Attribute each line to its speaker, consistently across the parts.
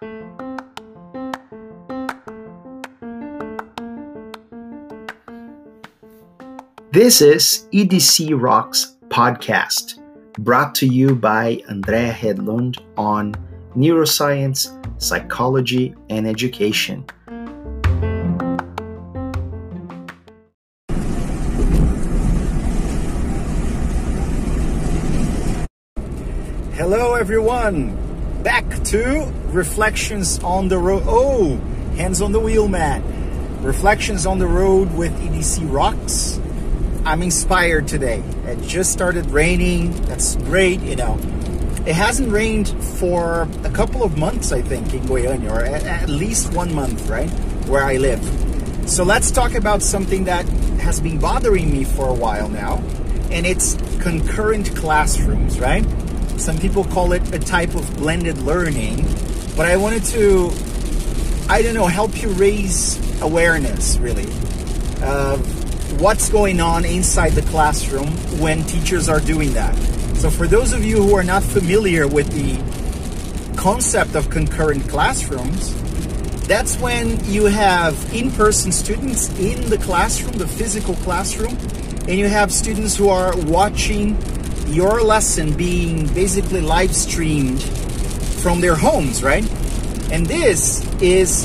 Speaker 1: This is EDC Rocks podcast, brought to you by Andrea Hedlund on neuroscience, psychology, and education. Hello, everyone. Back to Reflections on the Road. Oh, hands on the wheel, man. Reflections on the Road with EDC Rocks. I'm inspired today. It just started raining. That's great, you know. It hasn't rained for a couple of months, I think, in Goiânia, or at, at least one month, right? Where I live. So let's talk about something that has been bothering me for a while now, and it's concurrent classrooms, right? Some people call it a type of blended learning, but I wanted to, I don't know, help you raise awareness, really, of what's going on inside the classroom when teachers are doing that. So for those of you who are not familiar with the concept of concurrent classrooms, that's when you have in-person students in the classroom, the physical classroom, and you have students who are watching your lesson being basically live streamed from their homes, right? And this is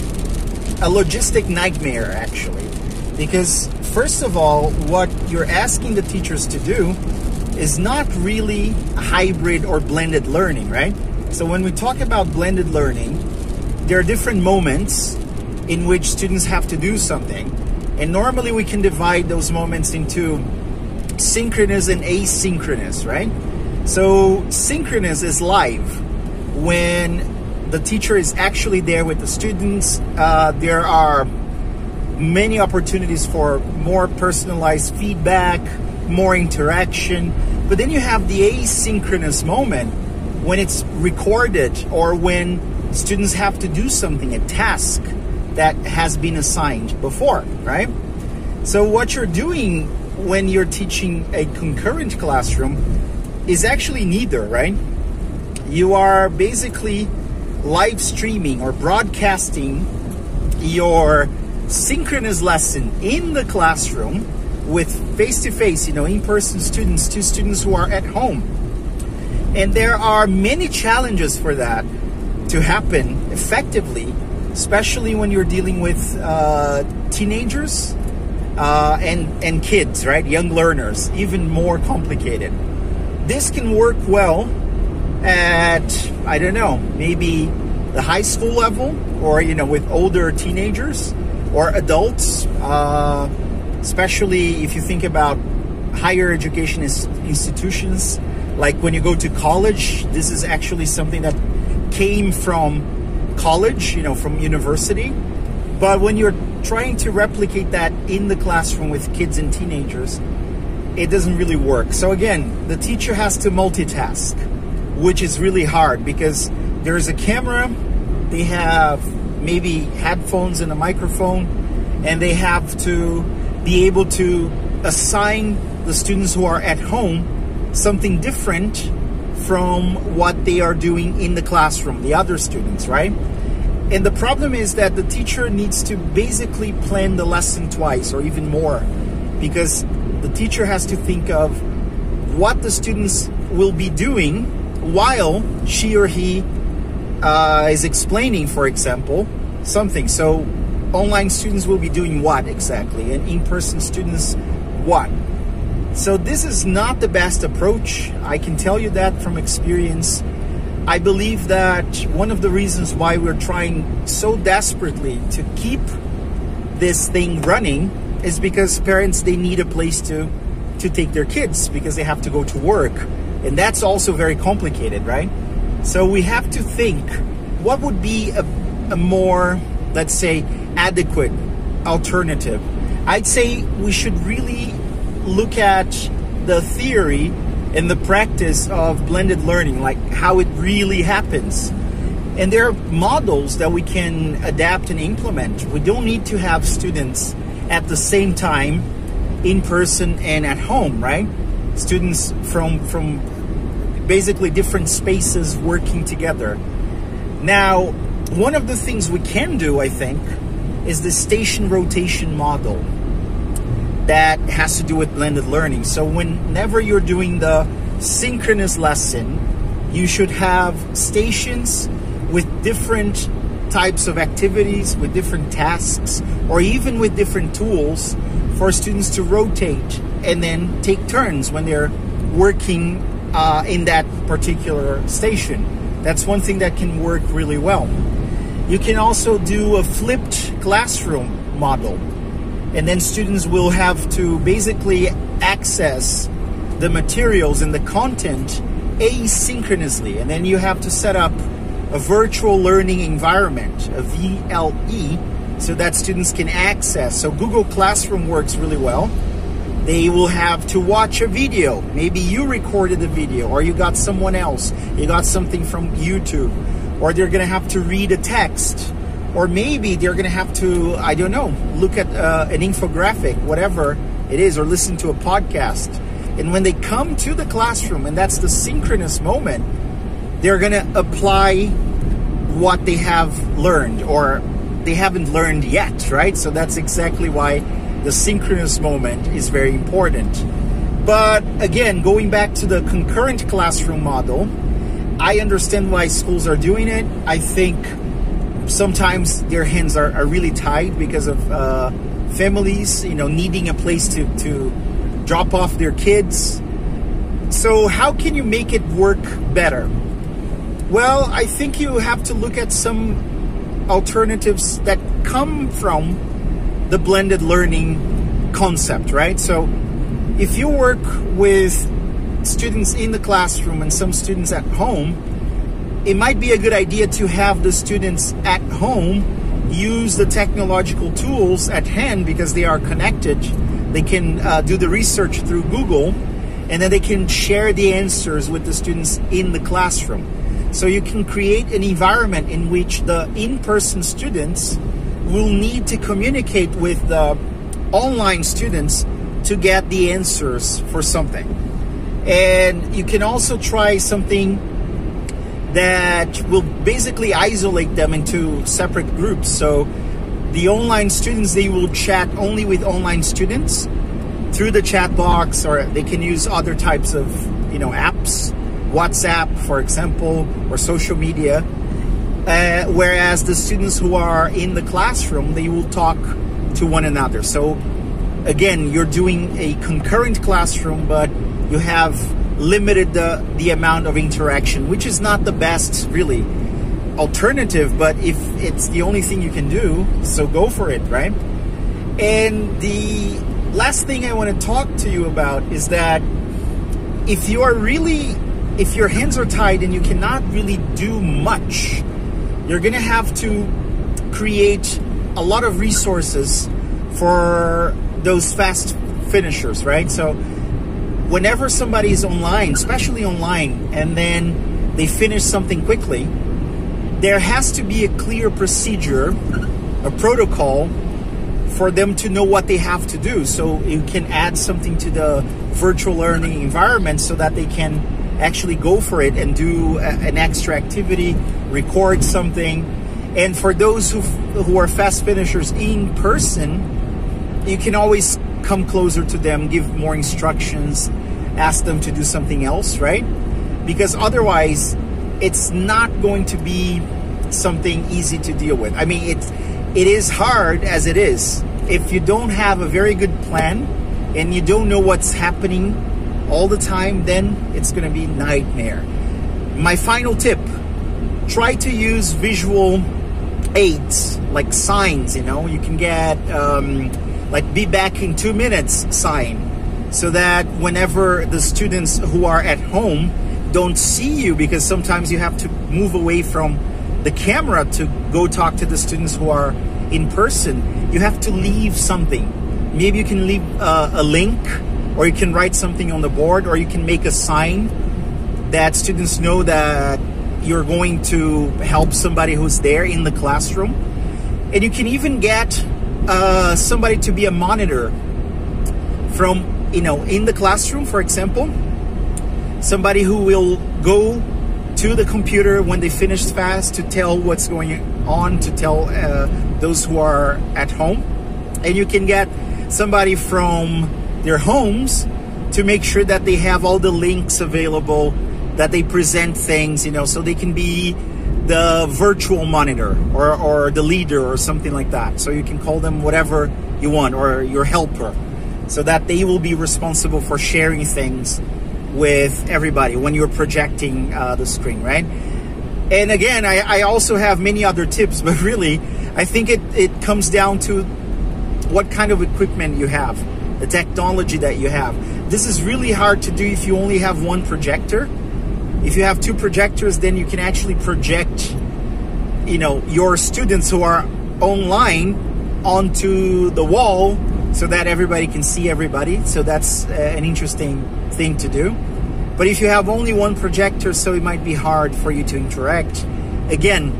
Speaker 1: a logistic nightmare actually, because first of all, what you're asking the teachers to do is not really hybrid or blended learning, right? So when we talk about blended learning, there are different moments in which students have to do something. And normally we can divide those moments into synchronous and asynchronous, right? So synchronous is live when the teacher is actually there with the students. Uh, there are many opportunities for more personalized feedback, more interaction. But then you have the asynchronous moment when it's recorded or when students have to do something, a task that has been assigned before, right? So what you're doing when you're teaching a concurrent classroom is actually neither, right? You are basically live streaming or broadcasting your synchronous lesson in the classroom with face to face, you know, in person students to students who are at home. And there are many challenges for that to happen effectively, especially when you're dealing with uh, teenagers uh, and, and kids, right? Young learners, even more complicated. This can work well at, I don't know, maybe the high school level or, you know, with older teenagers or adults, uh, especially if you think about higher education institutions. Like when you go to college, this is actually something that came from college, you know, from university. But when you're trying to replicate that in the classroom with kids and teenagers, it doesn't really work. So again, the teacher has to multitask, which is really hard because there's a camera, they have maybe headphones and a microphone, and they have to be able to assign the students who are at home something different from what they are doing in the classroom, the other students, right? And the problem is that the teacher needs to basically plan the lesson twice or even more because the teacher has to think of what the students will be doing while she or he uh, is explaining, for example, something. So online students will be doing what exactly, and in-person students what. So this is not the best approach. I can tell you that from experience. I believe that one of the reasons why we're trying so desperately to keep this thing running is because parents they need a place to to take their kids because they have to go to work. And that's also very complicated, right? So we have to think what would be a, a more, let's say, adequate alternative. I'd say we should really look at the theory and the practice of blended learning, like how it really happens. And there are models that we can adapt and implement. We don't need to have students at the same time in person and at home, right? Students from from basically different spaces working together. Now, one of the things we can do, I think, is the station rotation model that has to do with blended learning. So whenever you're doing the synchronous lesson, you should have stations with different types of activities, with different tasks, or even with different tools for students to rotate and then take turns when they're working uh, in that particular station. That's one thing that can work really well. You can also do a flipped classroom model and then students will have to basically access the materials and the content asynchronously. And then you have to set up a virtual learning environment a VLE so that students can access. So Google Classroom works really well. They will have to watch a video. Maybe you recorded the video or you got someone else. You got something from YouTube. Or they're going to have to read a text or maybe they're going to have to i don't know look at uh, an infographic whatever it is or listen to a podcast. And when they come to the classroom and that's the synchronous moment they're going to apply what they have learned or they haven't learned yet right? So that's exactly why the synchronous moment is very important. But again going back to the concurrent classroom model i understand why schools are doing it. I think sometimes their hands are, are really tied because of uh, families, you know, needing a place to, to drop off their kids. So, how can you make it work better? Well, I think you have to look at some alternatives that come from the blended learning concept, right? So, if you work with students in the classroom and some students at home, it might be a good idea to have the students at home use the technological tools at hand because they are connected. They can uh, do the research through Google and then they can share the answers with the students in the classroom. So you can create an environment in which the in person students will need to communicate with the online students to get the answers for something. And you can also try something that will basically isolate them into separate groups. So the online students, they will chat only with online students through the chat box, or they can use other types of, you know, apps, WhatsApp, for example, or social media. Uh, whereas the students who are in the classroom, they will talk to one another. So again, you're doing a concurrent classroom, but you have limited the, the amount of interaction, which is not the best, really, alternative. But if it's the only thing you can do, so go for it, right? And the last thing I want to talk to you about is that if you are really, if your hands are tied and you cannot really do much, you're going to have to create a lot of resources for those fast finishers, right? So whenever somebody is online, especially online, and then they finish something quickly, there has to be a clear procedure, a protocol for them to know what they have to do. So you can add something to the virtual learning environment so that they can actually go for it and do a, an extra activity, record something. And for those who, who are fast finishers in person, you can always come closer to them, give more instructions, ask them to do something else, right? Because otherwise, it's not going to be something easy to deal with. I mean, it's it is hard as it is. If you don't have a very good plan and you don't know what's happening all the time, then it's going to be nightmare. My final tip: try to use visual aids like signs. You know, you can get. Um, like be back in two minutes sign so that whenever the students who are at home don't see you because sometimes you have to move away from the camera to go talk to the students who are in person you have to leave something. Maybe you can leave uh, a link or you can write something on the board or you can make a sign that students know that you're going to help somebody who's there in the classroom. And you can even get uh, somebody to be a monitor from you know in the classroom for example somebody who will go to the computer when they finish fast to tell what's going on to tell uh, those who are at home. And you can get somebody from their homes to make sure that they have all the links available, that they present things, you know, so they can be the virtual monitor or, or the leader or something like that. So you can call them whatever you want or your helper so that they will be responsible for sharing things with everybody when you're projecting uh, the screen, right? And again, I, I, also have many other tips, but really, I think it, it comes down to what kind of equipment you have, the technology that you have. This is really hard to do if you only have one projector. If you have two projectors, then you can actually project, you know, your students who are online onto the wall so that everybody can see everybody. So that's uh, an interesting thing to do. But if you have only one projector, so it might be hard for you to interact. Again,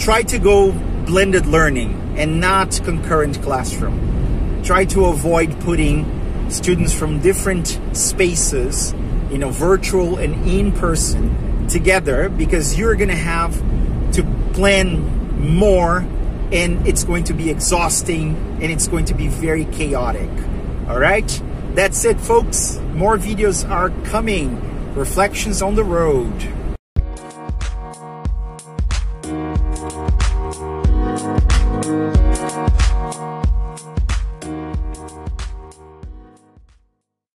Speaker 1: try to go blended learning and not concurrent classroom. Try to avoid putting students from different spaces, you know, virtual and in person together because you're going to have to plan more and it's going to be exhausting and it's going to be very chaotic. All right? That's it, folks. More videos are coming. Reflections on the road.